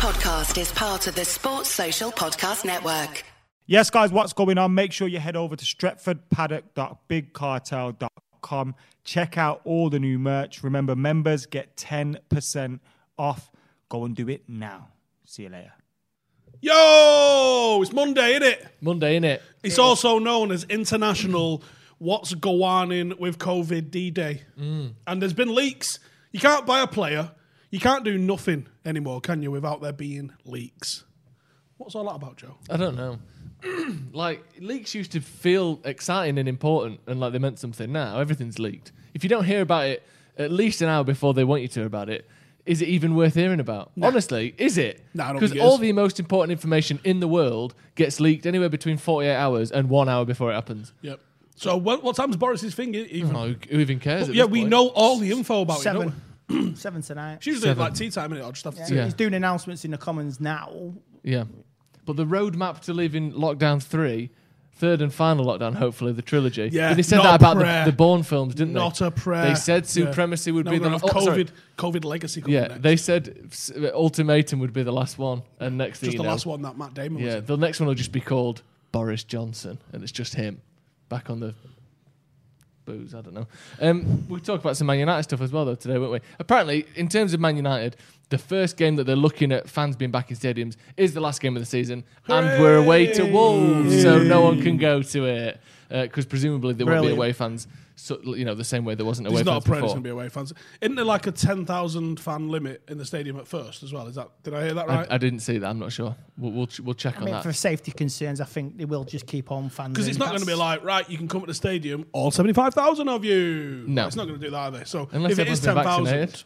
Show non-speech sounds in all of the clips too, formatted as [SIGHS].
podcast is part of the Sports Social Podcast Network. Yes, guys, what's going on? Make sure you head over to stretfordpaddock.bigcartel.com. Check out all the new merch. Remember, members get 10% off. Go and do it now. See you later. Yo, it's Monday, isn't it? Monday, isn't it? It's also known as International What's Go On in with COVID D Day. Mm. And there's been leaks. You can't buy a player. You can't do nothing anymore, can you, without there being leaks? What's all that about, Joe? I don't know. [CLEARS THROAT] like leaks used to feel exciting and important, and like they meant something. Now everything's leaked. If you don't hear about it at least an hour before they want you to hear about it, is it even worth hearing about? Honestly, is it? Nah, Because think it all the most important information in the world gets leaked anywhere between 48 hours and one hour before it happens. Yep. So what, what time's Boris's thing? e- Even? Oh, who even cares? at yeah, this we point? know all the info about it. Seven. we? [CLEARS THROAT] Seven tonight. It's usually like tea time, innit? I'll just have to Yeah, see. Yeah. He's doing announcements in the Commons now. Yeah. But the roadmap to leaving lockdown three, third and final lockdown, hopefully, the trilogy. Yeah, But they said not that about prayer. the, the Bourne films, didn't they? Not they? a prayer. They said Yeah. supremacy would No, be we're the gonna have oh, sorry. COVID, COVID legacy coming Yeah, next. they said s- uh, ultimatum would be the last one, and next thing just you the know, last one that Matt Damon was yeah, in. the next one will just be called Boris Johnson, and it's just him back on the booze. I don't know. Um, we talk about some Man United stuff as well, though today, won't we? Apparently, in terms of Man United, the first game that they're looking at fans being back in stadiums is the last game of the season, and we're away to Wolves, so no one can go to it because presumably there won't be away fans. So, you know, the same way there wasn't away There's not a fans prayer there's going to be away fans. Isn't there like a 10,000 fan limit in the stadium at first as well? Is that Did I hear that right? I, I didn't see that. I'm not sure. We'll we'll, we'll check I on mean, that. for safety concerns, I think they will just keep on fans. Because it's not going to be like, right, you can come at the stadium, all 75,000 of you. No. It's not going to do that either. So Unless if it is everyone's been 10,000,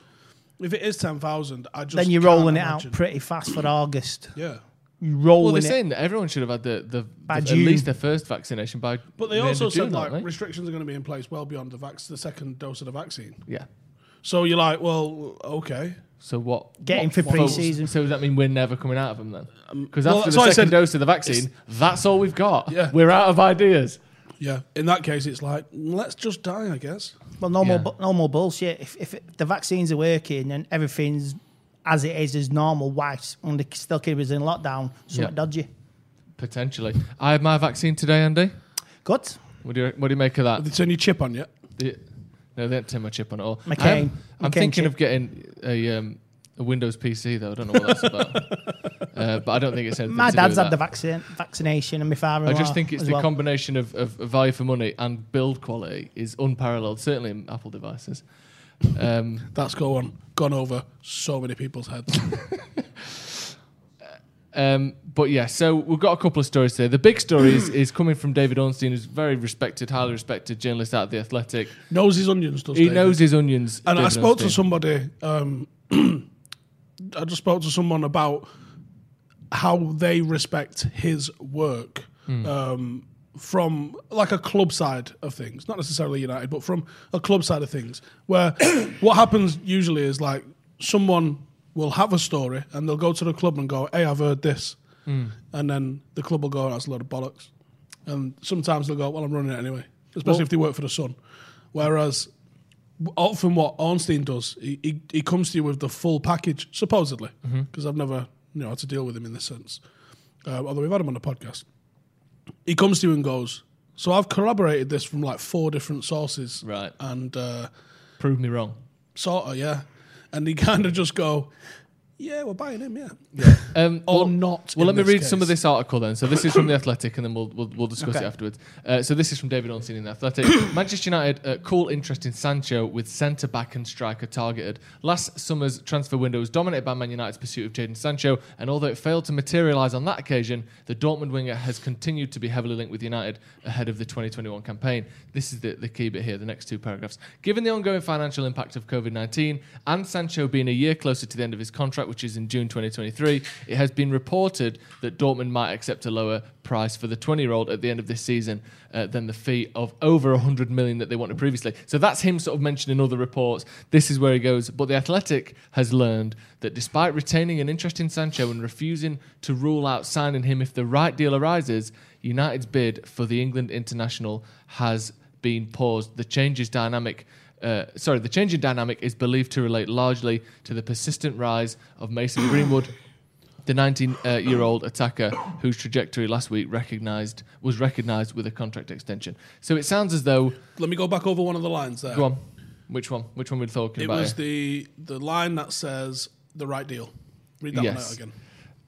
if it is 10,000, I just Then you're can't rolling it out pretty fast for August. Yeah. You're Well, they're it. saying that everyone should have had the, the, By the- at June. least their first vaccination by. But they the end also of June, said like aren't they? restrictions are going to be in place well beyond the, vac- the second dose of the vaccine. yeah. So you're like, well, okay. So what? Getting what- for what- pre-season. So does that mean we're never coming out of them then? Um, because well, after that's the why I second said dose of the vaccine, that's all we've got. Yeah. We're out of ideas. Yeah. In that case, it's like, let's just die, I guess. Well, no more, Yeah. bu- no more bullshit. If, if it, the vaccines are working and everything's as it is as normal, why s- when they still keep us in lockdown? Something Yeah. dodgy. Potentially. I had my vaccine today, Andy. Good. What do you, what do you make of Did that? they turn your chip on yet? The- no, they didn't turn my chip on at all. McCain. I am- I'm McCain thinking chip. of getting a, um, a Windows PC, though. I don't know what that's about. [LAUGHS] uh, but I don't think it's anything My to do dad's with had that. the vaccine, vaccination, and my father. I just think it's the well. combination of, of, of value for money and build quality is unparalleled, certainly in Apple devices. Um, [LAUGHS] That's gone, gone over so many people's heads. [LAUGHS] um, but yeah, so we've got a couple of stories today. The big story is, [CLEARS THROAT] is coming from David Ornstein, who's a very respected, highly respected journalist at The Athletic. knows his onions, does He David. knows his onions. And I David spoke to somebody. Um, [CLEARS THROAT] I just spoke to someone about how they respect his work Hmm. um, from like a club side of things, not necessarily United, but from a club side of things. Where [COUGHS] what happens usually is like someone will have a story and they'll go to the club and go, "Hey, I've heard this," Hmm. and then the club will go, "That's a load of bollocks." And sometimes they'll go, "Well, I'm running it anyway," especially if they work for the Sun. Whereas often what Ornstein does, he, he, he comes to you with the full package, supposedly, because I've never you know had to deal with him in this sense. Uh, although we've had him on the podcast, he comes to you and goes, "So I've corroborated this from like four different sources, Right. And uh, Prove me wrong. sort of, yeah." And he [LAUGHS] kind of just go, "Yeah, we're buying him, yeah." [LAUGHS] Um, Or well, not Well, in let me this read some of this article then. So this is from the [COUGHS] Athletic, and then we'll we'll, we'll discuss it afterwards. Uh, so this is from David Ornstein in the Athletic. [COUGHS] Manchester United uh, cool interest in Sancho with centre back and striker targeted. Last summer's transfer window was dominated by Man United's pursuit of Jadon Sancho, and although it failed to materialise on that occasion, the Dortmund winger has continued to be heavily linked with United ahead of the 2021 campaign. This is the, the key bit here, the next two paragraphs. Given the ongoing financial impact of COVID 19 and Sancho being a year closer to the end of his contract, which is in June 2023, it has been reported that Dortmund might accept a lower price for the 20 year old at the end of this season uh, than the fee of over 100 million that they wanted previously. So that's him sort of mentioning other reports. This is where he goes. But the Athletic has learned that despite retaining an interest in Sancho and refusing to rule out signing him if the right deal arises, United's bid for the England international has been paused. The change is dynamic. Uh, sorry, the change in dynamic is believed to relate largely to the persistent rise of Mason Greenwood the 19-year-old attacker whose trajectory last week recognized was recognized with a contract extension. So it sounds as though Let me go back over one of the lines there. go on, which one? Which one we're talking It about? was here? the the line that says the right deal. Read that one out again.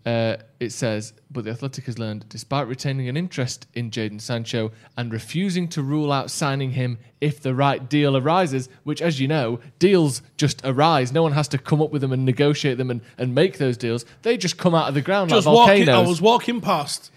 Uh, it says, but the Athletic has learned, despite retaining an interest in Jadon Sancho and refusing to rule out signing him if the right deal arises, which, as you know, deals just arise. No one has to come up with them and negotiate them and, and make those deals. They just come out of the ground Just like walking. volcanoes. I was walking past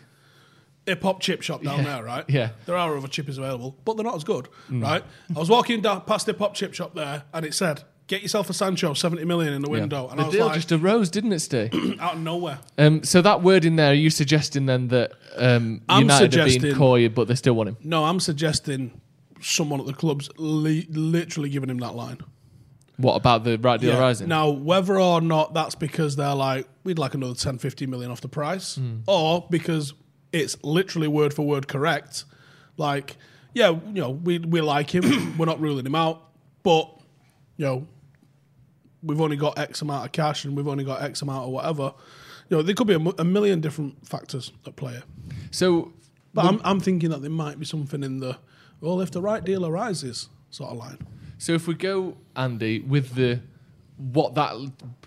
hip hop chip shop down Yeah. there, right? Yeah. There are other chippies available, but they're not as good, Mm. right? I was walking down past hip hop chip shop there, and it said, "Get yourself a Sancho, seventy million in the Yeah. window." And the I was deal like, just arose, didn't it, Steve? [CLEARS THROAT] out of nowhere. um, so that word in there, are you suggesting then that um, I'm United are being coy, but they still want him? No, I'm suggesting someone at the club's li- literally giving him that line. What about the right deal Yeah. arising? Now, whether or not that's because they're like, we'd like another 10, 15 million off the price, Hmm. or because it's literally word for word correct. Like, yeah, you know, we, we like him, [COUGHS] we're not ruling him out, but, you know, we've only got X amount of cash and we've only got X amount or whatever. You know, there could be a, a million different factors at play. So But I'm, I'm thinking that there might be something in the, well, if the right deal arises sort of line. So if we go, Andy, with the what that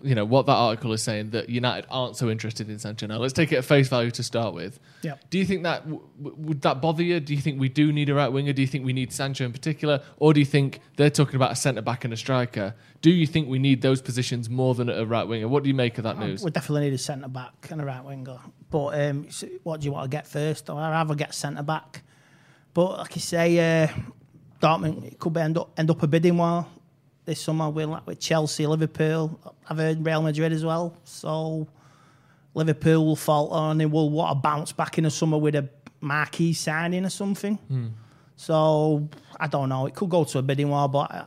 you know what that article is saying that United aren't so interested in Sancho now. Let's take it at face value to start with. Yep. Do you think that w- w- would that bother you? Do you think we do need a right winger? Do you think we need Sancho in particular, or do you think they're talking about a centre back and a striker? Do you think we need those positions more than a right winger? What do you make of that news? We definitely need a centre back and a right winger. But um, so what do you want to get first? I'd rather get centre back. But like you say, uh, Dortmund it could be end up end up a bidding war this summer with like with Chelsea, Liverpool. I've heard Real Madrid as well. So Liverpool will falter uh, and they will want to bounce back in the summer with a marquee signing or something. Hmm. So I don't know. It could go to a bidding war, but I-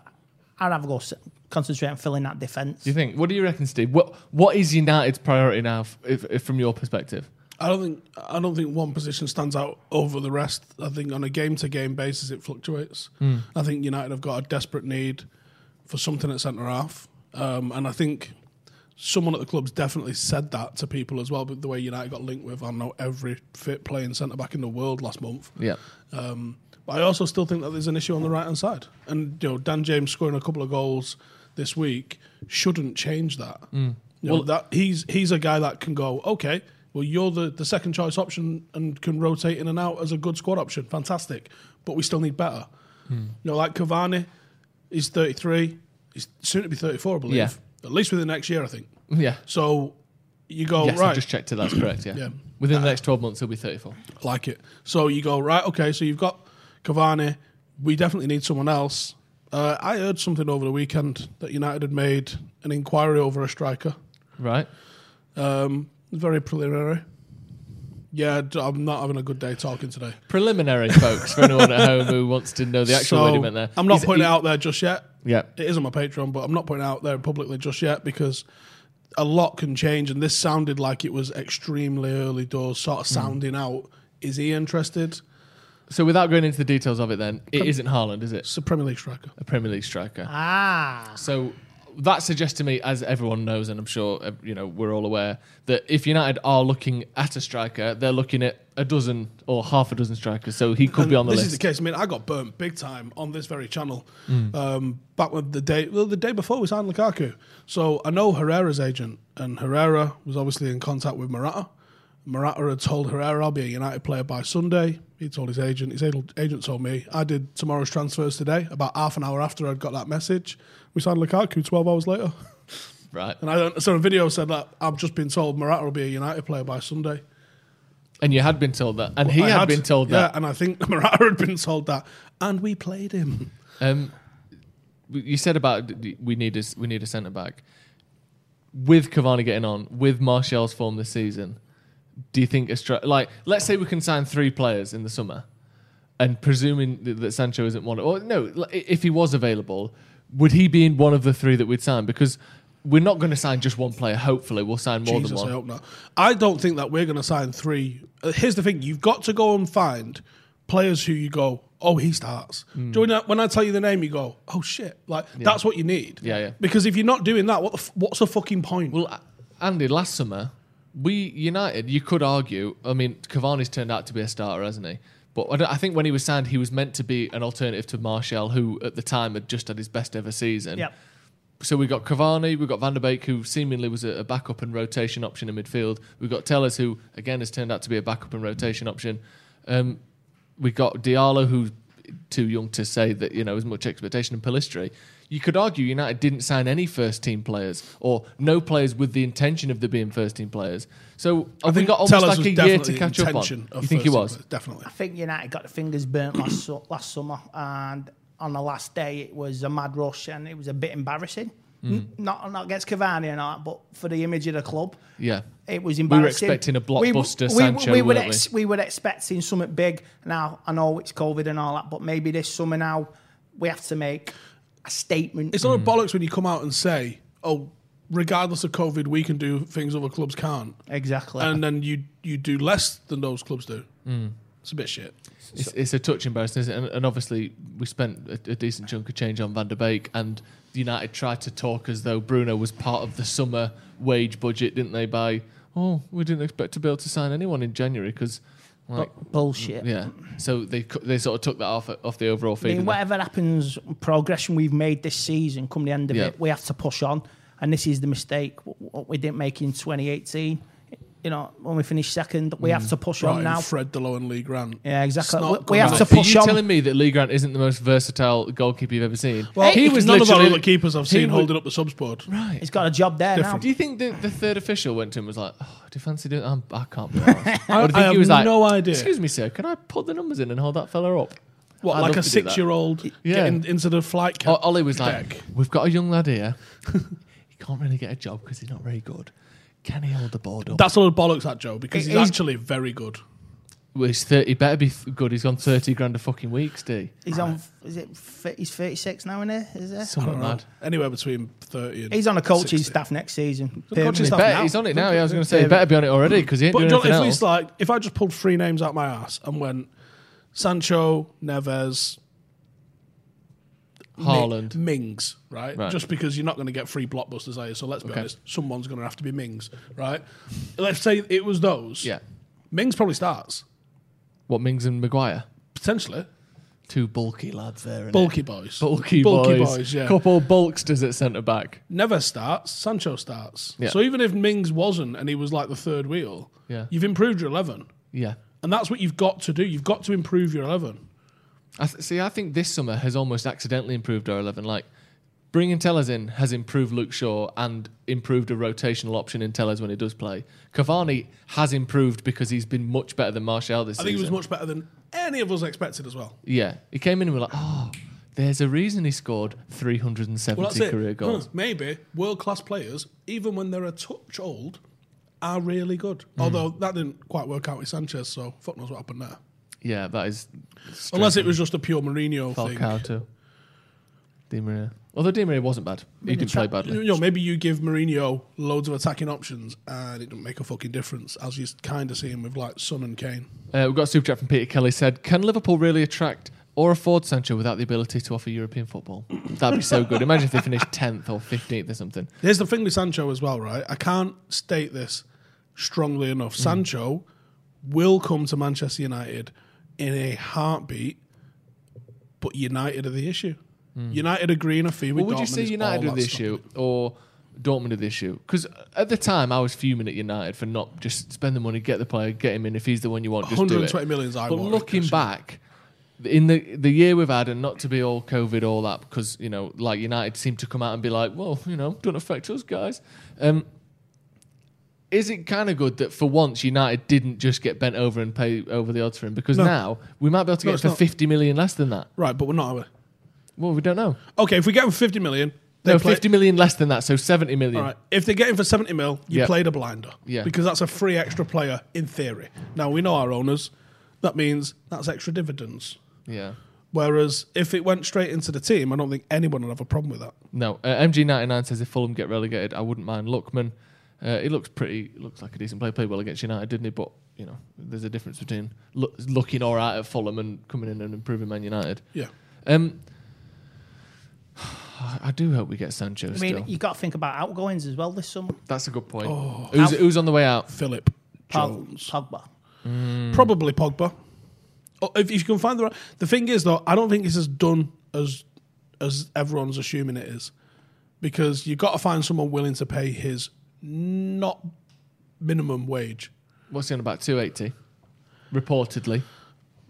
I'd rather go s- concentrate on filling that defence. do you think? What do you reckon, Steve? What What is United's priority now, f- if, if from your perspective? I don't think I don't think one position stands out over the rest. I think on a game to game basis it fluctuates. Hmm. I think United have got a desperate need for something at centre half, um, and I think someone at the club's definitely said that to people as well. But the way United got linked with, I know every fit playing centre back in the world last month. Yeah. Um, but I also still think that there's an issue on the right hand side, and you know Dan James scoring a couple of goals this week shouldn't change that. You know, Well- that he's he's a guy that can go okay. Well, you're the, the second choice option and can rotate in and out as a good squad option. Fantastic, but we still need better. You know, like Cavani, he's 33. He's soon to be 34, I believe. Yeah. At least within the next year, I think. Yeah. So you go yes, right. I just checked it. That's correct. Yeah. Yeah. Within the next twelve months, he'll be thirty-four. like it. So you go right, okay. So you've got Cavani. We definitely need someone else. Uh, I heard something over the weekend that United had made an inquiry over a striker. Right. Um, very preliminary. Yeah, I'm not having a good day talking today. Preliminary, folks, for anyone at home who wants to know the actual So, word he meant there. I'm not He's- putting he- it out there just yet. Yeah. It is on my Patreon, but I'm not putting it out there publicly just yet because a lot can change. And this sounded like it was extremely early doors, sort of sounding out. Is he interested? So without going into the details of it, then it isn't Haaland, is it? It's a Premier League striker. A Premier League striker. Ah, So that suggests to me, as everyone knows, and I'm sure uh, you know we're all aware, that if United are looking at a striker, they're looking at a dozen or half a dozen strikers. So he could And be on the this list. This is the case. I mean, I got burnt big time on this very channel Hmm. um, back with the day, well, the day before we signed Lukaku. So I know Herrera's agent, and Herrera was obviously in contact with Morata. Morata had told Herrera, "I'll be a United player by Sunday." He told his agent. His agent told me. I did tomorrow's transfers today. About half an hour after I'd got that message, we signed Lukaku. Twelve hours later, right. and I don't, so a video said that I've just been told Morata will be a United player by Sunday. And you had been told that, and he I had, been told yeah, that. and I think [LAUGHS] Morata had been told that, and we played him. Um, you said about we need a we need a centre back. With Cavani getting on, with Martial's form this season, do you think a stri- like let's say we can sign three players in the summer, and presuming that, Sancho isn't one, or no, if he was available, would he be in one of the three that we'd sign? Because we're not going to sign just one player. Hopefully, we'll sign more Jesus, than I one. hope not. I don't think that we're going to sign three. Uh, here's the thing: you've got to go and find players who you go, oh, he starts. Hmm. Do you know, when I tell you the name, you go, oh shit! Like that's what you need. Yeah, yeah. Because if you're not doing that, what the f- what's the fucking point? Well, Andy, last summer we United, you could argue. I mean, Cavani's turned out to be a starter, hasn't he? But I, I think when he was signed, he was meant to be an alternative to Martial, who at the time had just had his best ever season. Yep. So we got Cavani, we got Van der Beek, who seemingly was a, a backup and rotation option in midfield. We got Telles, who again has turned out to be a backup and rotation option. Um, we got Diallo, who's too young to say that you know as much expectation, and Pellistri. You could argue United didn't sign any first team players or no players with the intention of there being first team players. So have we think got almost Telles like a year to catch up on? You think he was? players, Definitely. I think United got the fingers burnt last su- last summer, and on the last day it was a mad rush, and it was a bit embarrassing. Hmm. N- Not not against Cavani and all that, but for the image of the club, Yeah. it was embarrassing. We were embarrassing. expecting a We- blockbuster we, Sancho, We, were weren't we? ex- we were expecting something big. Now I know it's COVID and all that, but maybe this summer now we have to make a statement. It's not a bollocks when you come out and say, "Oh, regardless of COVID, we can do things other clubs can't," exactly. and then you you do less than those clubs do. Mm. It's a bit shit. It's, it's a touch embarrassing, isn't it? And, and obviously, we spent a, a decent chunk of change on Van der Beek, and United tried to talk as though Bruno was part of the summer wage budget, didn't they? By oh, we didn't expect to be able to sign anyone in January because, like, Bullshit. yeah. So they they sort of took that off off the overall I feed. mean, didn't whatever happens, progression we've made this season, come the end of Yeah. it, we have to push on. And this is the mistake what we didn't make in 2018. You know, when we finished second, we have mm. to push on now. Fred Delo and Lee Grant. Yeah, exactly. It's not We, we gonna have to happen. Are you on. telling me that Lee Grant isn't the most versatile goalkeeper you've ever seen? Well, he was none of our literally other keepers I've seen was- holding up the subs board. right. He's got a job there Different. Do you think the, the third official went to him and was like, oh, do you fancy doing I'm, I can't be arsed. [LAUGHS] Or do you I think have he was like, no idea. Excuse me, sir, can I put the numbers in and hold that fella up? What, I'd like love a do that. six-year-old Yeah. getting into the flight O- cap? Ollie was like, deck? we've got a young lad here. [LAUGHS] he can't really get a job because he's not very good. Can he hold the board up? That's a lot of bollocks, that Joe, because It he's is- actually very good. well, he's 30, he better be th- good. He's on 30 grand a fucking week, Steve. He's on. Is it? fi- He's 36 now, isn't he? Is he? I Something don't know. mad. Anywhere between 30 and He's on the coaching 60. staff next season. coaching He's, staff better- now. he's on it now. Yeah, I was going to say, he better be on it already because he ain't But doing John, anything if else. it's like, if I just pulled three names out my ass and went Sancho, Neves, Mi- Mings, right? Right. Just because you're not going to get free blockbusters, are you? So let's be Okay. honest, someone's going to have to be Mings, right? Let's say it was those. Yeah. Mings probably starts, What, Mings and Maguire? potentially. Two bulky lads there. innit? Bulky boys. Bulky, Bulky boys. boys, yeah. Couple bulksters at centre back. Neves starts, Sancho starts. Yeah. So even if Mings wasn't and he was like the third wheel, Yeah. you've improved your 11. Yeah. And that's what you've got to do. You've got to improve your 11. I th- see. I think this summer has almost accidentally improved our eleven. Like bringing Telles in has improved Luke Shaw and improved a rotational option in Telles when he does play. Cavani has improved because he's been much better than Martial this season. I season. think he was much better than any of us expected as well. Yeah, he came in and we were like, oh, there's a reason he scored 370 Well, that's it. career goals. Huh, maybe world class players, even when they're a touch old, are really good. Hmm. Although that didn't quite work out with Sanchez, so fuck knows what happened there. Yeah, that is. Unless it was just a pure Mourinho thing. Falcao too. Di Maria. Although Di Maria wasn't bad, he didn't play badly. You know, maybe you give Mourinho loads of attacking options and it doesn't make a fucking difference, as you kind of see him with like Son and Kane. Uh, we've got a super chat from Peter Kelly said, Can Liverpool really attract or afford Sancho without the ability to offer European football? That'd be so good. Imagine if they finished [LAUGHS] 10th or 15th or something. Here's the thing with Sancho as well, right? I can't state this strongly enough. Hmm. Sancho will come to Manchester United in a heartbeat, but United are the issue. United agreeing a fee with. Well, would you say United are the issue or Dortmund are the issue? Because at the time, I was fuming at United for not just spend the money, get the player, get him in. If he's the one you want, just do it. 120 million's eye But looking back, in the the year we've had, and not to be all COVID, all that, because you know, like United seem to come out and be like, well, you know, don't affect us, guys. Um, is it kind of good that for once United didn't just get bent over and pay over the odds for him? Because No. now we might be able to No, get it's for not. fifty million less than that. Right, but we're not. Are we? Well, we don't know. Okay, if we get them for 50 million, they No, play- fifty million less than that, so seventy million. All right. If they get him for 70 mil, you Yeah. played a blinder. Yeah. Because that's a free extra player in theory. Now, we know our owners. That means that's extra dividends. Yeah. Whereas if it went straight into the team, I don't think anyone would have a problem with that. No, uh, MG99 says if Fulham get relegated, I wouldn't mind Lookman. Uh, he looks pretty, looks like a decent player. Played well against United, didn't he? But you know, there's a difference between look, looking all right at Fulham and coming in and improving Man United. Yeah. Um, I, [SIGHS] I do hope we get Sancho I mean, still. you got to think about outgoings as well this summer. That's a good point. Oh. who's, who's on the way out? Philip Jones. Pogba. Probably Pogba. Oh, If, if you can find the right, the thing is though, I don't think it's as done as as everyone's assuming it is, because you've got to find someone willing to pay his not minimum wage. What's he on about? 280? Reportedly.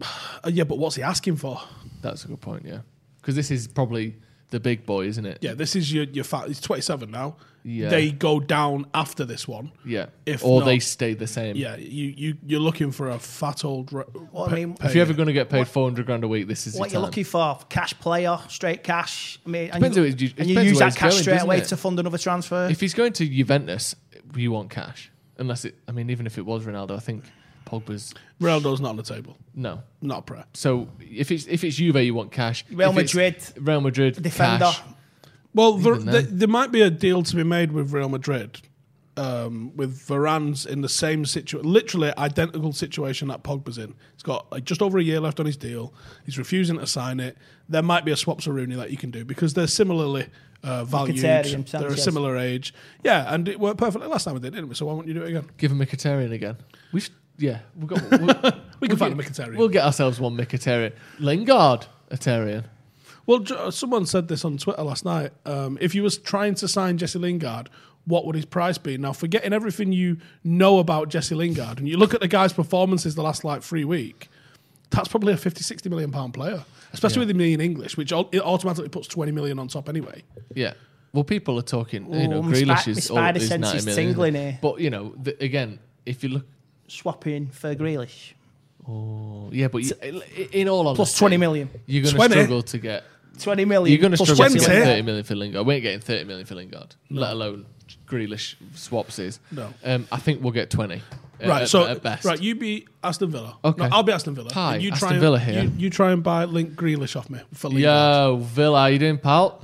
Uh, yeah, but what's he asking for? That's a good point, yeah. Because this is probably the big boy, isn't it? Yeah, this is your your fat. He's twenty seven now. Yeah. they go down after this one. Yeah. If or not- they stay the same. Yeah, you you you're looking for a fat old. Re- Well, I mean, pay- If you're ever going to get paid 400 grand a week, this is What your you're time. looking for? Cash player, straight cash. I mean, and Depends you, who it- it and you use that cash going, straight away it? to fund another transfer. If he's going to Juventus, you want cash. Unless it, I mean, even if it was Ronaldo, I think Pogba's Ronaldo's not on the table. no. Not a prayer. So if it's if it's Juve, you want cash. Real If it's Madrid, Real Madrid, defender. cash. Well, there, Even there, then. there might be a deal to be made with Real Madrid, um, with Varane's in the same situation, literally identical situation that Pogba's in. He's got like just over a year left on his deal. He's refusing to sign it. There might be a swap to Rooney that you can do because they're similarly uh, valued. Mkhitaryan, They're a Sanchez. similar age. Yeah, and it worked perfectly last time we did, didn't we? So why won't you do it again? Give him a Mkhitaryan again. We should, yeah, we've got. [LAUGHS] We'll, We can we'll find get, a Mkhitaryan. We'll get ourselves one Mkhitaryan. Lingard, Atarian. Well, someone said this on Twitter last night. Um, if you was trying to sign Jesse Lingard, what would his price be? Now, forgetting everything you know about Jesse Lingard, and you look at the guy's performances the last like three week, that's probably a 50, 60 million pound player, especially with him being English, which it automatically puts 20 million on top anyway. Yeah. Well, people are talking. you know, Oh, my Grealish spi- is, my spider is sense is tingling here. But you know, the, again, if you look, Swapping for Grealish. oh, yeah, but you, in all honesty, Plus 20 million. You're going to 20? struggle to get. 20 million. You're going to plus struggle to get 30 million for Lingard. We ain't getting 30 million for Lingard, let alone Grealish swaps is. No. Um, I think we'll get 20. uh, Right, at, so at best. right, you be Aston Villa. Okay. No, I'll be Aston Villa. Hi, And you Aston try and, Villa here. You, you try and buy Link Grealish off me for Lingard. Yo, Villa, how you doing, pal?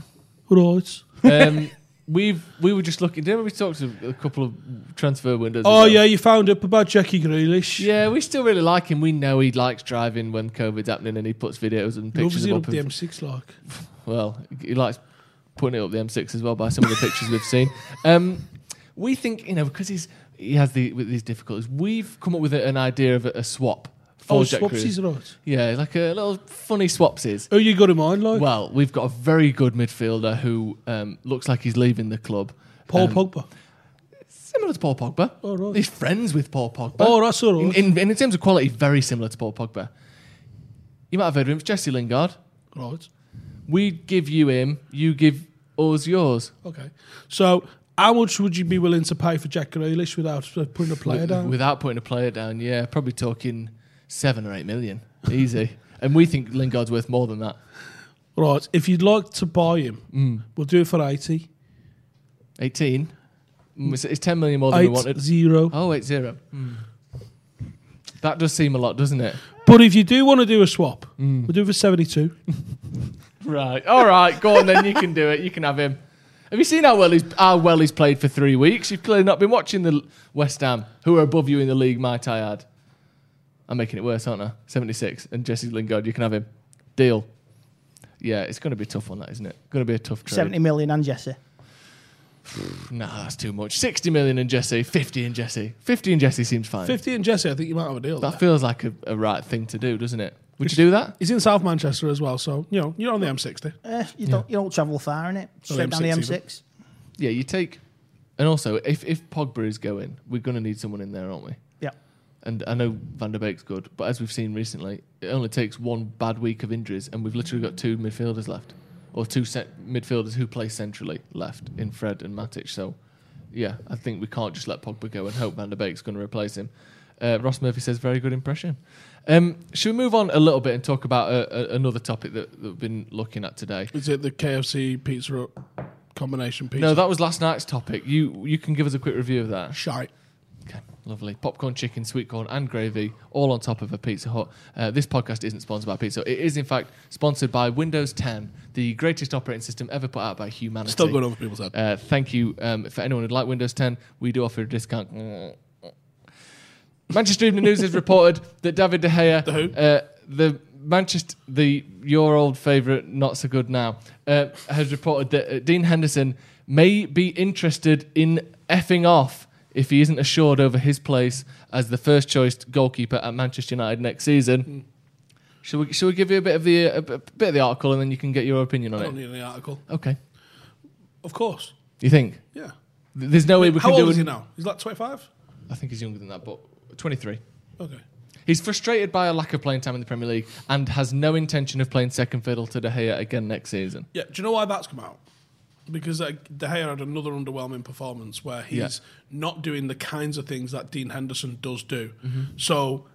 Right. Um, [LAUGHS] we've we were just looking. Didn't we talk to a couple of transfer windows? Oh ago? yeah, you found up about Jackie Grealish. Yeah, we still really like him. We know he likes driving when COVID's happening, and he puts videos and pictures up up. the M6 like. [LAUGHS] well, he likes putting it up the M6 as well by some of the pictures we've seen. Um, we think you know because he's he has the with these difficulties. We've come up with an idea of a, a swap Oh, Jack swapsies right. Yeah, like a little funny swapsies. Oh, you got him on like Well, we've got a very good midfielder who um, looks like he's leaving the club. Paul Um, Pogba. Similar to Paul Pogba. Oh, right. He's friends with Paul Pogba. Oh, that's all in, in, in terms of quality, very similar to Paul Pogba. You might have heard of him. It's Jesse Lingard. Right. We give you him, you give us yours. Okay. So, how much would you be willing to pay for Jack Grealish without putting a player down? Without putting a player down, yeah, probably talking seven or eight million. Easy. and we think Lingard's worth more than that. right. If you'd like to buy him, Mm. we'll do it for 80. 18. Mm, It's, it's 10 million more than we Eight wanted. zero. Oh, eight zero. Mm. That does seem a lot, doesn't it? But if you do want to do a swap, Mm. we'll do it for 72. [LAUGHS] Right. All right. Go on then. You can do it. You can have him. Have you seen how well he's how well he's played for three weeks? You've clearly not been watching the West Ham, who are above you in the league. Might I add? I'm making it worse, aren't I? 76 and Jesse Lingard. You can have him. Deal. Yeah, it's going to be a tough one, that isn't it? Going to be a tough trade. 70 million and Jesse. [SIGHS] Nah, that's too much. 60 million in Jesse, 50 in Jesse. 50 in Jesse seems fine. 50 and Jesse, I think you might have a deal. That there. feels like a, a right thing to do, doesn't it? Would you do that? He's in South Manchester as well, so, you know, you're on the M60. Eh, you, don't, you don't travel far in it. Straight down the M6 M6. Yeah, you take. And also, if, if Pogba is going, we're going to need someone in there, aren't we? And I know Van der Beek's good, but as we've seen recently, it only takes one bad week of injuries, and we've literally got two midfielders left, or two set midfielders who play centrally left in Fred and Matic. So, yeah, I think we can't just let Pogba go and hope Van der Beek's going to replace him. Uh, Ross Murphy says, very good impression. Um, should we move on a little bit and talk about a, a, another topic that, that we've been looking at today? Is it the KFC pizza combination pizza? No, that was last night's topic. You you can give us a quick review of that. Shite. Lovely. Popcorn, chicken, sweet corn, and gravy, all on top of a Pizza Hut. Uh, this podcast isn't sponsored by Pizza Hut. It is, in fact, sponsored by Windows 10, the greatest operating system ever put out by humanity. Still going over people's head. Uh, thank you um, for anyone who'd like Windows 10. We do offer a discount. [LAUGHS] Manchester Evening News has reported that David De Gea, The who? Uh, the Manchester, the your old favourite, not so good now, uh, has reported that uh, Dean Henderson may be interested in effing off if he isn't assured over his place as the first choice goalkeeper at Manchester United next season. Hmm. Shall we? Shall we give you a bit of the a bit of the article and then you can get your opinion I on don't it? need any article. Okay. Of course. You think? Yeah. Th- There's no way we How can do old it. is he now? He's like 25? I think he's younger than that, but 23. Okay. He's frustrated by a lack of playing time in the Premier League and has no intention of playing second fiddle to De Gea again next season. Yeah, do you know why that's come out? Because De Gea had another underwhelming performance where he's Yeah. not doing the kinds of things that Dean Henderson does do. Mm-hmm. So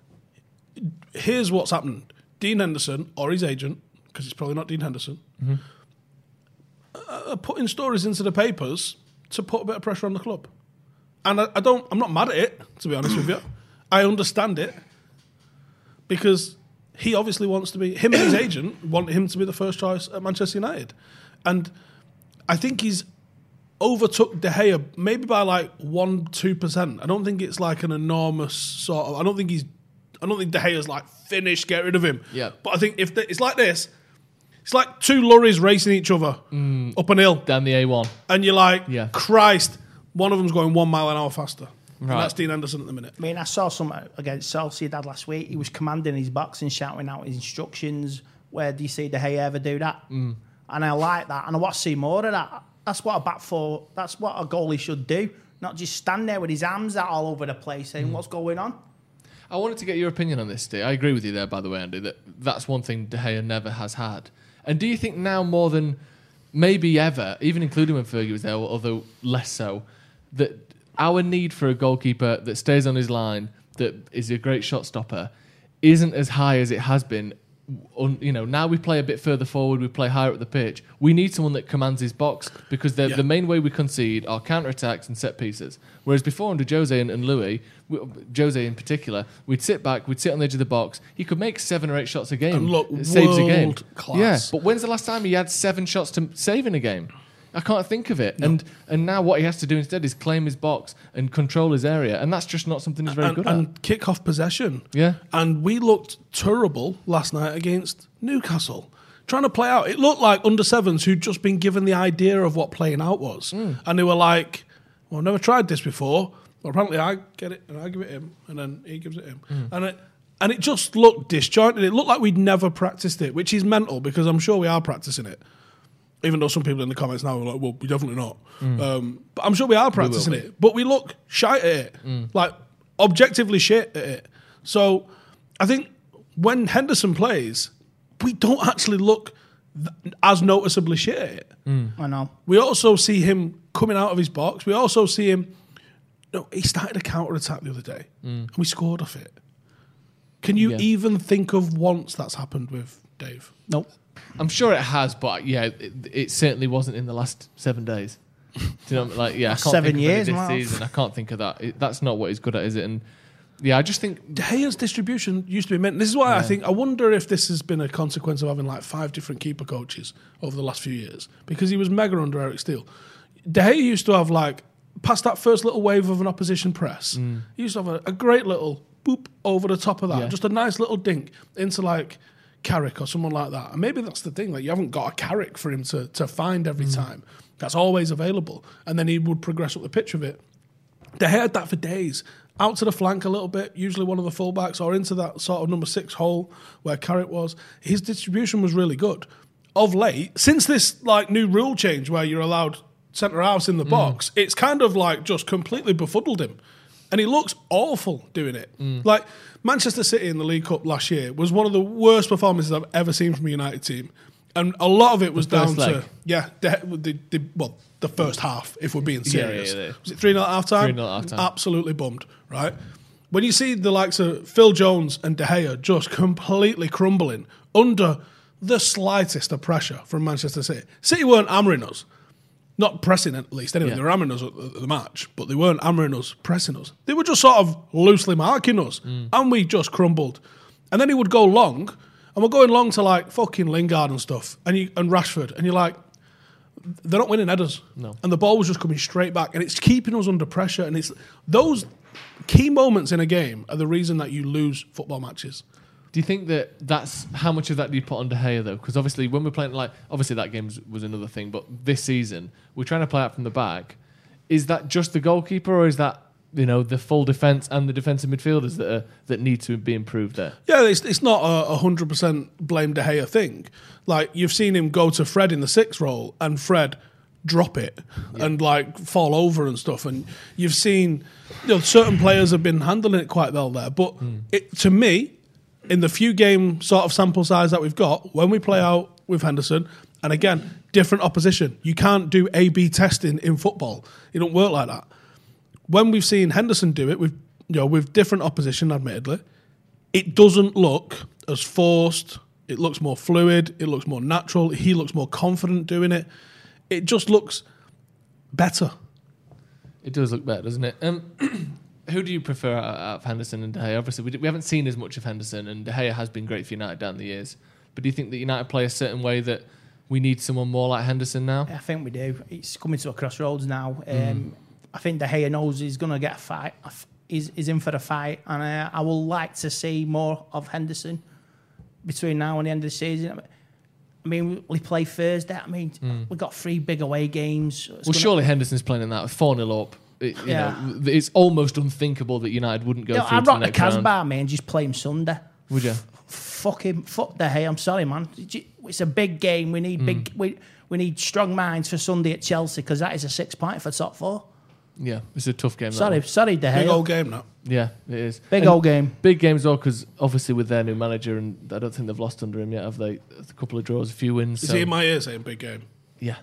here's what's happened: Dean Henderson or his agent, because it's probably not Dean Henderson, Mm-hmm. uh, are putting stories into the papers to put a bit of pressure on the club. And I, I don't, I'm not mad at it, to be honest with you. [COUGHS] I understand it because he obviously wants to be him and his [COUGHS] agent want him to be the first choice at Manchester United, and I think he's overtook De Gea maybe by like one two percent. I don't think it's like an enormous sort of. I don't think he's. I don't think De Gea's like finished. Get rid of him. Yeah. But I think if the, it's like this, it's like two lorries racing each other up an hill, Down the A1. and you're like, Yeah. Christ, one of them's going one mile an hour faster. And Right. that's Dean Anderson at the minute. I mean, I saw some against Sociedad last week. He was commanding his box and shouting out his instructions. Where do you see De Gea ever do that? Mm. And I like that. And I want to see more of that. That's what a back four, that's what a goalie should do. Not just stand there with his arms out all over the place Mm. saying, what's going on? I wanted to get your opinion on this, Steve. I agree with you there, by the way, Andy, that that's one thing De Gea never has had. And do you think now more than maybe ever, even including when Fergie was there, although less so, that our need for a goalkeeper that stays on his line, that is a great shot stopper, isn't as high as it has been? Un, you know, now we play a bit further forward, we play higher up the pitch. We need someone that commands his box because the Yeah. the main way we concede are counter attacks and set pieces. Whereas before under Jose and, and Louis, we, Jose in particular, we'd sit back, we'd sit on the edge of the box. He could make seven or eight shots a game, And look, saves a game. class. Yeah, but when's the last time he had seven shots to save in a game? I can't think of it. And and now what he has to do instead is claim his box and control his area, and that's just not something he's very and, good and kick off possession. Yeah. And we looked terrible last night against Newcastle. Trying to play out. It looked like under sevens who'd just been given the idea of what playing out was. Hmm. And they were like, Well, I've never tried this before. Well, apparently I get it and I give it him and then he gives it him. Hmm. And it and it just looked disjointed. It looked like we'd never practiced it, which is mental because I'm sure we are practicing it. Even though some people in the comments now are like, well, we're definitely not. Mm. Um, but I'm sure we are practicing be. it. But we look shite at it. Mm. Like, objectively shit at it. So I think when Henderson plays, we don't actually look th- as noticeably shit at it. Mm. I know. We also see him coming out of his box. We also see him. No, he started a counter attack the other day, and we scored off it. Can you Yeah. even think of once that's happened with Dave? Nope. I'm sure it has, but yeah, it, it certainly wasn't in the last seven days. Do you know, like yeah, I can't Seven think of any years, this Marv. season. I can't think of that. It, that's not what he's good at, is it? And yeah, I just think De Gea's distribution used to be meant. This is why I think I wonder if this has been a consequence of having like five different keeper coaches over the last few years because he was mega under Eric Steele. De Gea used to have like past that first little wave of an opposition press. Mm. He used to have a, a great little boop over the top of that, Yeah. just a nice little dink into like Carrick or someone like that. And maybe that's the thing like you haven't got a Carrick for him to to find every mm. time. That's always available, and then he would progress up the pitch of it. They had that for days. Out to the flank a little bit, usually one of the fullbacks, or into that sort of number six hole where Carrick was. His distribution was really good. Of late, since this like new rule change where you're allowed centre house in the mm. box, it's kind of like just completely befuddled him. And he looks awful doing it. Like Manchester City in the League Cup last year was one of the worst performances I've ever seen from a United team. And a lot of it was down first to yeah, the, the, the, well, the first half, if we're being Yeah, yeah, serious. yeah. Was it 3 0 at half time? 3-0 at half-time. Absolutely bummed, right? When you see the likes of Phil Jones and De Gea just completely crumbling under the slightest of pressure from Manchester City, City weren't hammering us. Not pressing at least. Anyway, Yeah. they were hammering us at the match, but they weren't hammering us, pressing us. They were just sort of loosely marking us, Mm. and we just crumbled. And then he would go long, and we're going long to like fucking Lingard and stuff, and you, and Rashford, and you're like, they're not winning headers. No. And the ball was just coming straight back, and it's keeping us under pressure. And it's those key moments in a game are the reason that you lose football matches. Do you think that that's how much of that do you put on De Gea though? Because obviously when we're playing like obviously that game was- another thing, but this season we're trying to play out from the back. Is that just the goalkeeper, or is that you know the full defense and the defensive midfielders that are, that need to be improved there? Yeah, it's, it's not a hundred percent blame De Gea thing. Like you've seen him go to Fred in the sixth role, and Fred drop it and like fall over and stuff. And you've seen you know, certain players have been handling it quite well there. But hmm. it, to me, in the few game sort of sample size that we've got, when we play out with Henderson, and again, different opposition, you can't do A/B testing in football. It don't work like that. When we've seen Henderson do it with you know with different opposition, admittedly, it doesn't look as forced. It looks more fluid. It looks more natural. He looks more confident doing it. It just looks better. It does look better, doesn't it? Um, [CLEARS THROAT] who do you prefer out of Henderson and De Gea? Obviously, we, d- we haven't seen as much of Henderson, and De Gea has been great for United down the years. But do you think that United play a certain way that we need someone more like Henderson now? I think we do. It's coming to a crossroads now. Um, Mm. I think De Gea knows he's going to get a fight. He's, he's in for the fight, and uh, I will like to see more of Henderson between now and the end of the season. I mean, we play Thursday. I mean, we've got three big away games. It's Mm. Well, gonna- surely Henderson's playing in that 4 0 up. It, you Yeah. know, it's almost unthinkable that United wouldn't go You know, through I'd to the rock the next round. Casbah, man, and just play him Sunday. Would you? Fuck him. Fuck De Gea. I'm sorry, man. It's a big game. We need Mm. big. We, we need strong minds for Sunday at Chelsea because that is a six point for top four. Yeah, it's a tough game. that Sorry, one. sorry, De Big old game now. Yeah, it is. Big And old game. Big games, though, because obviously with their new manager, and I don't think they've lost under him yet, have they? A couple of draws, a few wins. Is so- he in my ear saying big game? yeah.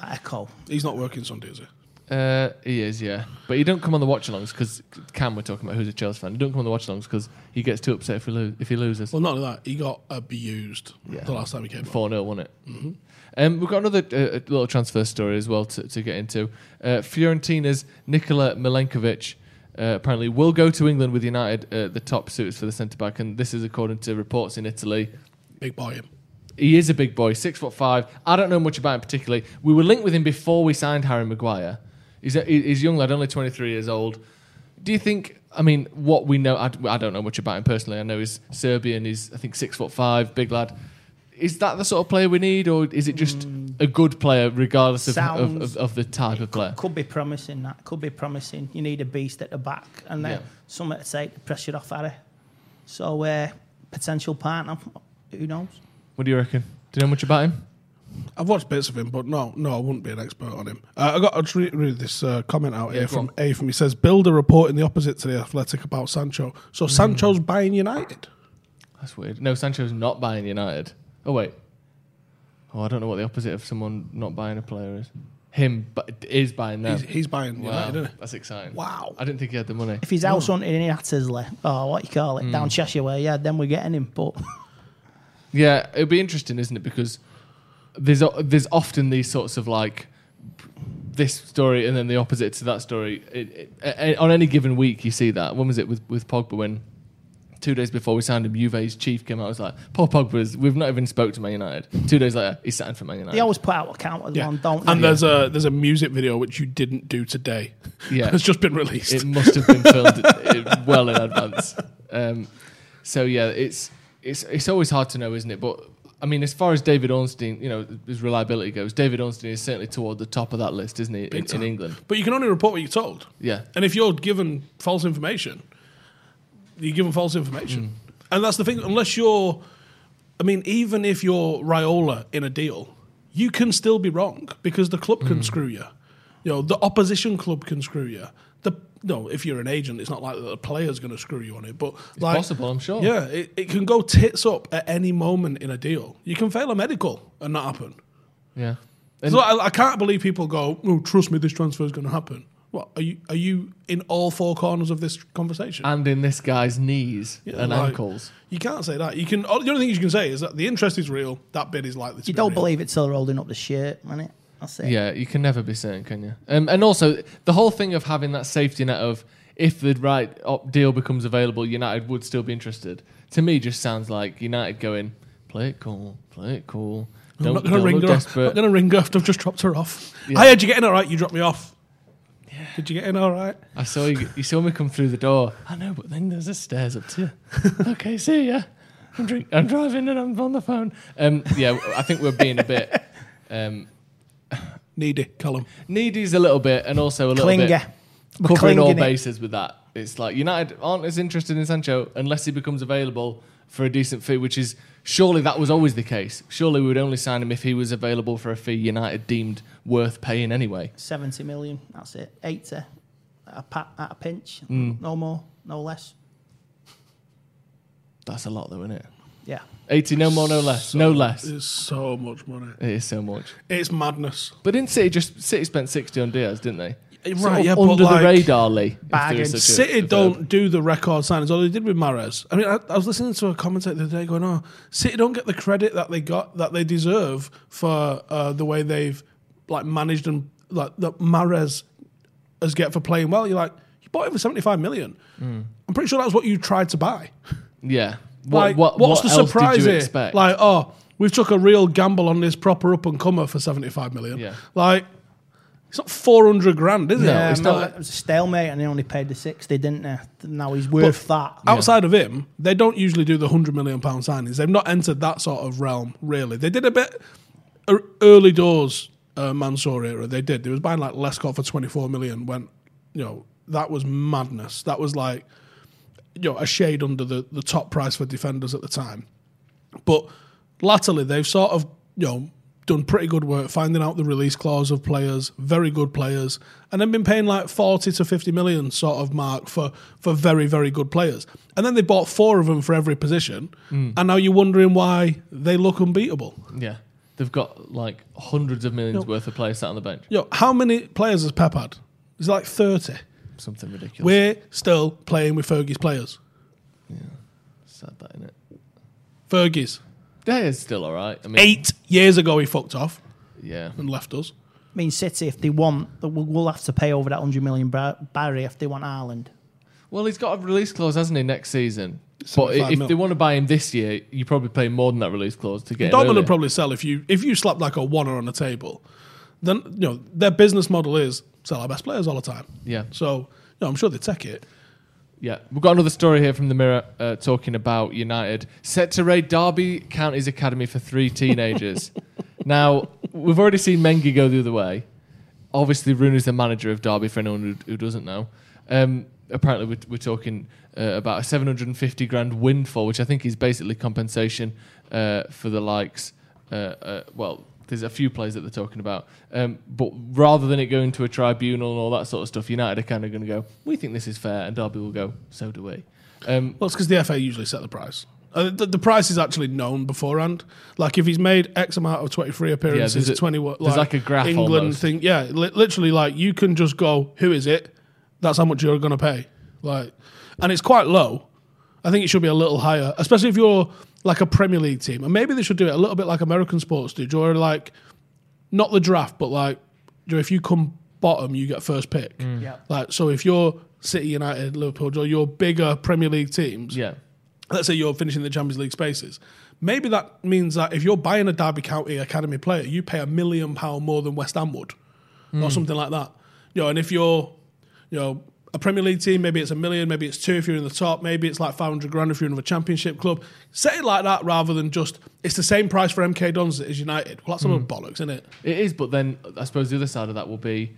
Echo. He's not working Sunday, is he? Uh, he is, yeah. But he don't come on the watch alongs because Cam, we're talking about who's a Chelsea fan. He don't come on the watch alongs because he gets too upset if, we lose, if he loses. Well, not only that, he got abused Yeah. the last time he came. 4 0, wasn't it? Um, we've got another uh, little transfer story as well to, to get into. Uh, Fiorentina's Nikola Milenkovic uh, apparently will go to England with United, uh, the top suitors for the centre back, and this is according to reports in Italy. Big boy him. He is a big boy, six foot five. I don't know much about him particularly. We were linked with him before we signed Harry Maguire. He's a, he's a young lad, only 23 years old. Do you think? I mean, what we know, I, I don't know much about him personally. I know he's Serbian. He's I think six foot five, big lad. Is that the sort of player we need, or is it just a good player regardless of, of, of, of the type of player? Could be promising. That could be promising. You need a beast at the back, and then Yeah. something to take the pressure off Harry. So, uh, potential partner. Who knows? What do you reckon? Do you know much about him? I've watched bits of him, but no, no, I wouldn't be an expert on him. Uh, I got I'll just read, read this uh, comment out Yeah, here from. A from he says Bild reporting the opposite to the Athletic about Sancho. So Sancho's buying United. That's weird. No, Sancho's not buying United. Oh wait. Oh, I don't know what the opposite of someone not buying a player is. Him, but is buying them. He's, he's buying Wow, United, isn't he? that's exciting. Wow. I didn't think he had the money. If he's house hunting in Hattersley, or what you call it, down Cheshire way, yeah, then we're getting him. But Yeah, it'll be interesting, isn't it? Because there's there's often these sorts of like this story and then the opposite to that story. It, it, a- on any given week, you see that. When was it with with Pogba? When two days before we signed him, Juve's chief came out. and was like, "Paul Pogba's. We've not even spoke to Man United." Two days later, he's signed for Man United. they always put out a counter Yeah. one, don't and they? there's a there's a music video which you didn't do today. Yeah. [LAUGHS] it's just been released. it must have been filmed uh, well in advance. Um, so yeah, it's it's it's always hard to know, isn't it? But I mean, as far as David Ornstein, you know, his reliability goes, David Ornstein is certainly toward the top of that list, isn't he? In, in. England, but you can only report what you're told. yeah. And if you're given false information, you're given false information. Mm. And that's the thing. Unless you're, I mean, even if you're Raiola in a deal, you can still be wrong because the club Mm. can screw you. You know, the opposition club can screw you. The no, if you're an agent, it's not like the player's going to screw you on it. But like, possible, I'm sure. Yeah, it, it can go tits up at any moment in a deal. You can fail a medical and not happen. Yeah. And So I, I can't believe people go, "Oh, trust me, this transfer is going to happen." What are you? Are you in all four corners of this conversation? and in this guy's knees Yeah, and like- ankles. You can't say that. You can. The only thing you can say is that the interest is real. That bid is likely to. you be don't real. believe it till they're holding up the shirt, man. It. That's it. Yeah, you can never be certain, can you? Um, and also, the whole thing of having that safety net of if the right op- deal becomes available, United would still be interested. To me, just sounds like United going, play it cool, play it cool. I'm Don't, not going to ring her. Off. I'm not going to ring her after I've just dropped her off. Yeah. Hi, did you get in all right? You dropped me off. Yeah. Did you get in all right? I saw you. You saw me come through the door. I know, but then there's a stairs up to you. [LAUGHS] okay, see ya. I'm, drink, I'm driving and I'm on the phone. Um, yeah, I think we're being a bit um, Needy, Column. needy's a little bit, and also a little Klinger. bit We're covering all clinging it. bases with that. It's like United aren't as interested in Sancho unless he becomes available for a decent fee, which is surely that was always the case. Surely we would only sign him if he was available for a fee United deemed worth paying anyway. 70 million, that's it. 80 at a, pa- at a pinch. Mm. No more, no less. That's a lot, though, isn't it? Yeah. 80, no more, no less. no less. It's so much money. It is so much. It's madness. But didn't City just City spent 60 on Dias, didn't they? Right, Sort of yeah, but under like- the radar, Lee. if there Bargain. is such a- City a verb. don't do the record signings, or they did with Mahrez. I mean, I, I was listening to a commentator the other day going, "Oh, City don't get the credit that they got that they deserve for uh, the way they've like managed and like that Mahrez has get for playing well." You're like, you bought him for seventy five million. Hmm. I'm pretty sure that's what you tried to buy. Yeah. What, Like, what, what's what the else surprise did you here? expect? Like, oh, we've took a real gamble on this proper up and comer for seventy five million. Yeah. Like, it's not four hundred grand, is it? Yeah, it's no, not- It was a stalemate and they only paid the 60, didn't they? Now he's worth that. Outside of him, they don't usually do the hundred million pound signings. They've not entered that sort of realm, really. They did a bit er- early doors uh, Mansour era. They did. They was buying like Lescott for twenty four million. When you know that was madness. That was like you know a shade under the the top price for defenders at the time. But latterly, they've sort of you know done pretty good work finding out the release clause of players, very good players, and then been paying like forty to fifty million sort of mark for for very very good players. And then they bought four of them for every position, hmm. and now you're wondering why they look unbeatable. Yeah. They've got like hundreds of millions worth of players sat on the bench. Yo, how many players has Pep had? It's like thirty. Something ridiculous. We're still playing with Fergie's players. Yeah, sad that, innit? Fergie's Yeah, it's still all right. I mean, eight years ago he fucked off Yeah. and left us. I mean, City, if they want, we'll, we'll have to pay over that 100 million bar- barrier if they want Haaland. Well, he's got a release clause, hasn't he, next season? But if mil. they want to buy him this year, you probably pay more than that release clause to get him. Dortmund earlier. would probably sell if you if you slap like a oneer on the table. Then you know their business model is sell our best players all the time. Yeah. So you know, I'm sure they take it. Yeah, we've got another story here from the Mirror uh, talking about United set to raid Derby County's academy for three teenagers. [LAUGHS] now we've already seen Mengi go the other way. Obviously, Rooney's the manager of Derby. For anyone who, who doesn't know, um, apparently we're, we're talking uh, about a 750 grand windfall, which I think is basically compensation uh, for the likes. Uh, uh, well, there's a few players that they're talking about, um, but rather than it going to a tribunal and all that sort of stuff, United are kind of going to go, "We think this is fair," and Derby will go, "So do we." Um, Well, it's because the FA usually set the price. Uh, the, the price is actually known beforehand. Like if he's made X amount of 23 appearances, there's a- 20 what, there's like a graph England almost. thing. Yeah, li- literally like you can just go, who is it? That's how much you're going to pay. Like, and it's quite low. I think it should be a little higher, especially if you're like a Premier League team, and maybe they should do it a little bit like American sports do. Or like, not the draft, but like, if you come bottom, you get first pick. Mm. Yeah. Like, so if you're City, United, Liverpool, or your bigger Premier League teams, yeah, let's say you're finishing the Champions League spaces, maybe that means that if you're buying a Derby County academy player, you pay a million pound more than West Ham would, or mm. something like that. You know, and if you're, you know, a Premier League team, maybe it's a million, maybe it's two if you're in the top, maybe it's like 500 grand if you're in a Championship club. Set it like that rather than just it's the same price for MK Dons as United. Well, that's a lot of bollocks, isn't it? it is. But then I suppose the other side of that will be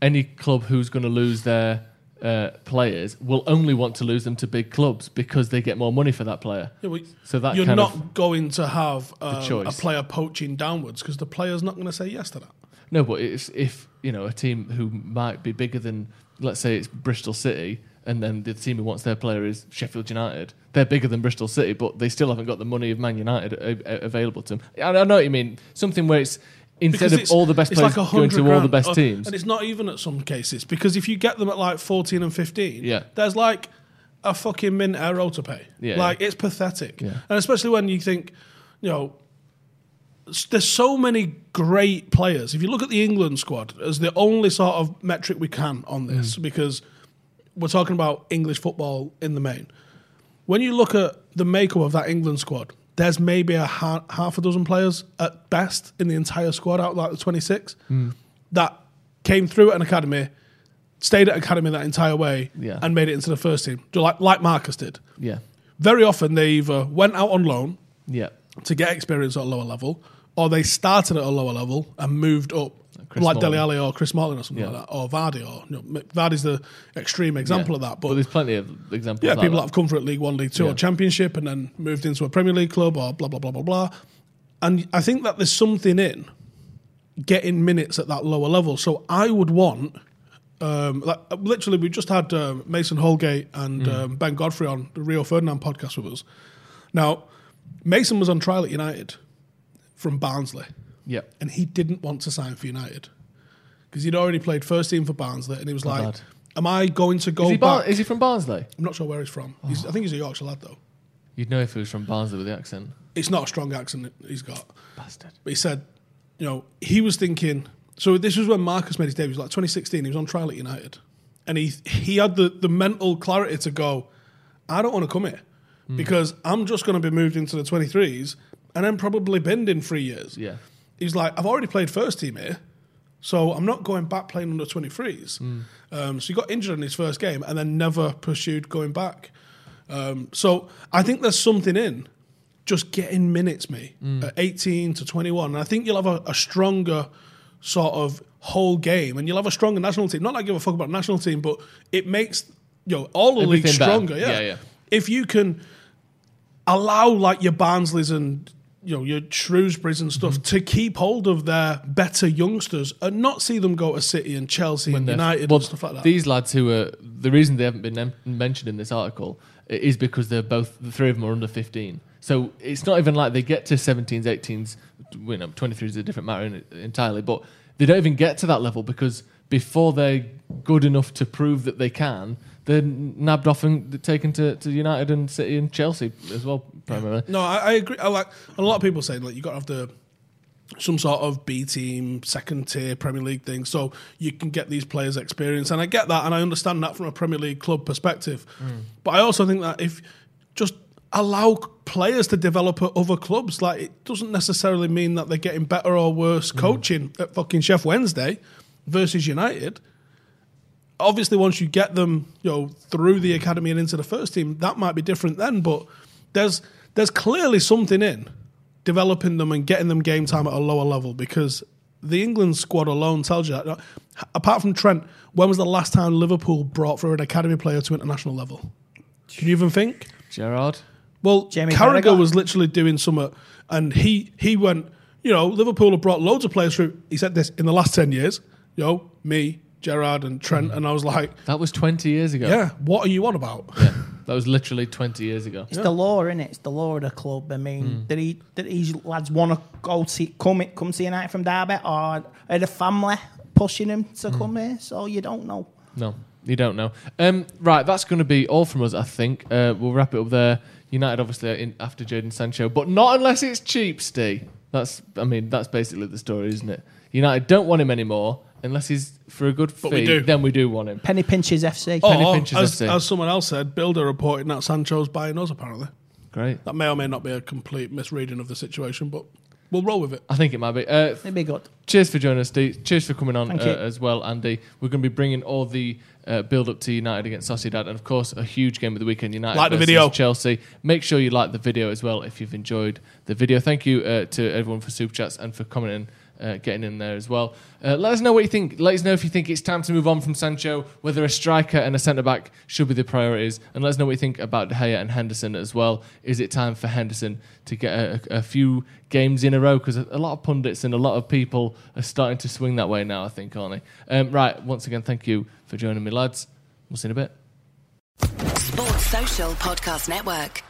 any club who's going to lose their uh, players will only want to lose them to big clubs because they get more money for that player. Yeah, well, So that you're not going to have um, a player poaching downwards because the player's not going to say yes to that. No, but it's, if you know a team who might be bigger than, let's say it's Bristol City, and then the team who wants their player is Sheffield United, they're bigger than Bristol City, but they still haven't got the money of Man United a- a- available to them. I, I know what you mean. Something where it's instead of all the best it's players like going to 100 all the best teams. And it's not even at some cases because if you get them at like 14 and 15, Yeah. there's like a fucking mint arrow to pay. Yeah, like yeah. it's pathetic. Yeah. And especially when you think, you know, there's so many great players. If you look at the England squad as the only sort of metric we can on Mm. this, because we're talking about English football in the main. When you look at the makeup of that England squad, there's maybe a ha- half a dozen players at best in the entire squad out of like the 26 Hmm. that came through at an academy, stayed at academy that entire way, Yeah. and made it into the first team, like like Marcus did. yeah, very often they either went out on loan Yeah. to get experience at a lower level, or they started at a lower level and moved up, Chris like Smalling. Alli or Chris Martin or something Yeah. like that, or Vardy, or you know, Vardy's the extreme example of that. But there's plenty of examples. yeah, like people that that. have come from League One, League Two, Yeah. or Championship, and then moved into a Premier League club, or blah blah blah blah blah. And I think that there's something in getting minutes at that lower level. So I would want, um, like literally, we just had um, Mason Holgate and Mm. um, Ben Godfrey on the Rio Ferdinand podcast with us. Now, Mason was on trial at United from Barnsley, Yeah. and he didn't want to sign for United because he'd already played first team for Barnsley, and he was like, bad. "Am I going to go Is he, back?" Bar- is he from Barnsley? I'm not sure where he's from. He's, I oh. think he's a Yorkshire lad though. You'd know if he was from Barnsley with the accent. It's not a strong accent that he's got. Bastard. But he said, you know, he was thinking. So this was when Marcus made his debut. It was like 2016. He was on trial at United, and he he had the the mental clarity to go. I don't want to come here hmm. because I'm just going to be moved into the 23s and then probably binned in three years. Yeah. He's like, I've already played first team here, so I'm not going back playing under 23s. Um, so he got injured in his first game and then never pursued going back. Um, so I think there's something in just getting minutes, me, at 18 to 21. And I think you'll have a, a stronger sort of whole game and you'll have a stronger national team. Not like I give a fuck about national team, but it makes you know all the leagues Everything better. stronger. Yeah. Yeah, yeah. If you can allow like your Barnsleys and you know your Shrewsburys and stuff mm-hmm. to keep hold of their better youngsters and not see them go to City and Chelsea and United well, and stuff like that. These lads who are the reason they haven't been mentioned in this article is because they're both the three of them are under 15. So it's not even like they get to 17s, 18s. You know, 23 is a different matter in, entirely, but they don't even get to that level because before they're good enough to prove that they can, they're nabbed off and taken to, to United and City and Chelsea as well, primarily. No, I, I agree. I like a lot of people say like you got to have the some sort of B team, second tier Premier League thing, so you can get these players experience. And I get that, and I understand that from a Premier League club perspective. Mm. But I also think that if just allow players to develop at other clubs, like it doesn't necessarily mean that they're getting better or worse mm. coaching at fucking Sheff Wednesday versus United obviously once you get them you know through the academy and into the first team that might be different then but there's there's clearly something in developing them and getting them game time at a lower level because the England squad alone tells you that apart from Trent when was the last time Liverpool brought through an academy player to international level can you even think Gerrard? well, Jamie Carragher Carragher. was literally doing something, and he he went. You know, Liverpool have brought loads of players through. He said this in the last ten years. You know, me, Gerrard, and Trent, and I was like, That was 20 years ago. yeah, what are you on about? Yeah, that was literally 20 years ago. It's the law, is it? It's the law of the club. I mean, Hmm. did he did these lads want to go see come come see United from Derby, or are the family pushing him to Hmm. come here? So you don't know. No, you don't know. Um, right, that's going to be all from us, I think. Uh, we'll wrap it up there. United, obviously, are in after Jadon Sancho, but not unless it's cheap, Steve. That's, I mean, that's basically the story, isn't it? United don't want him anymore unless he's for a good fee. But we do. Then we do want him. Penny pinches FC. Penny Or, pinches as, FC. as someone else said, Builder reporting that Sancho's buying us. Apparently, Great. that may or may not be a complete misreading of the situation, but we'll roll with it. I think it might be. Uh, It'd be good. cheers for joining us, Steve. Cheers for coming on Thank uh, you. as well, Andy. We're going to be bringing all the uh, build up to United against Sociedad, and of course, a huge game of the weekend. United Like the versus video. Chelsea. Make sure you like the video as well if you've enjoyed the video. Thank you uh, to everyone for super chats and for commenting. Uh, getting in there as well. Uh, let us know what you think. Let us know if you think it's time to move on from Sancho, whether a striker and a centre back should be the priorities, and let us know what you think about De Gea and Henderson as well. Is it time for Henderson to get a, a few games in a row? Because a, a lot of pundits and a lot of people are starting to swing that way now. I think, aren't they? Um, right. Once again, thank you for joining me, lads. We'll see you in a bit. Sports Social Podcast Network.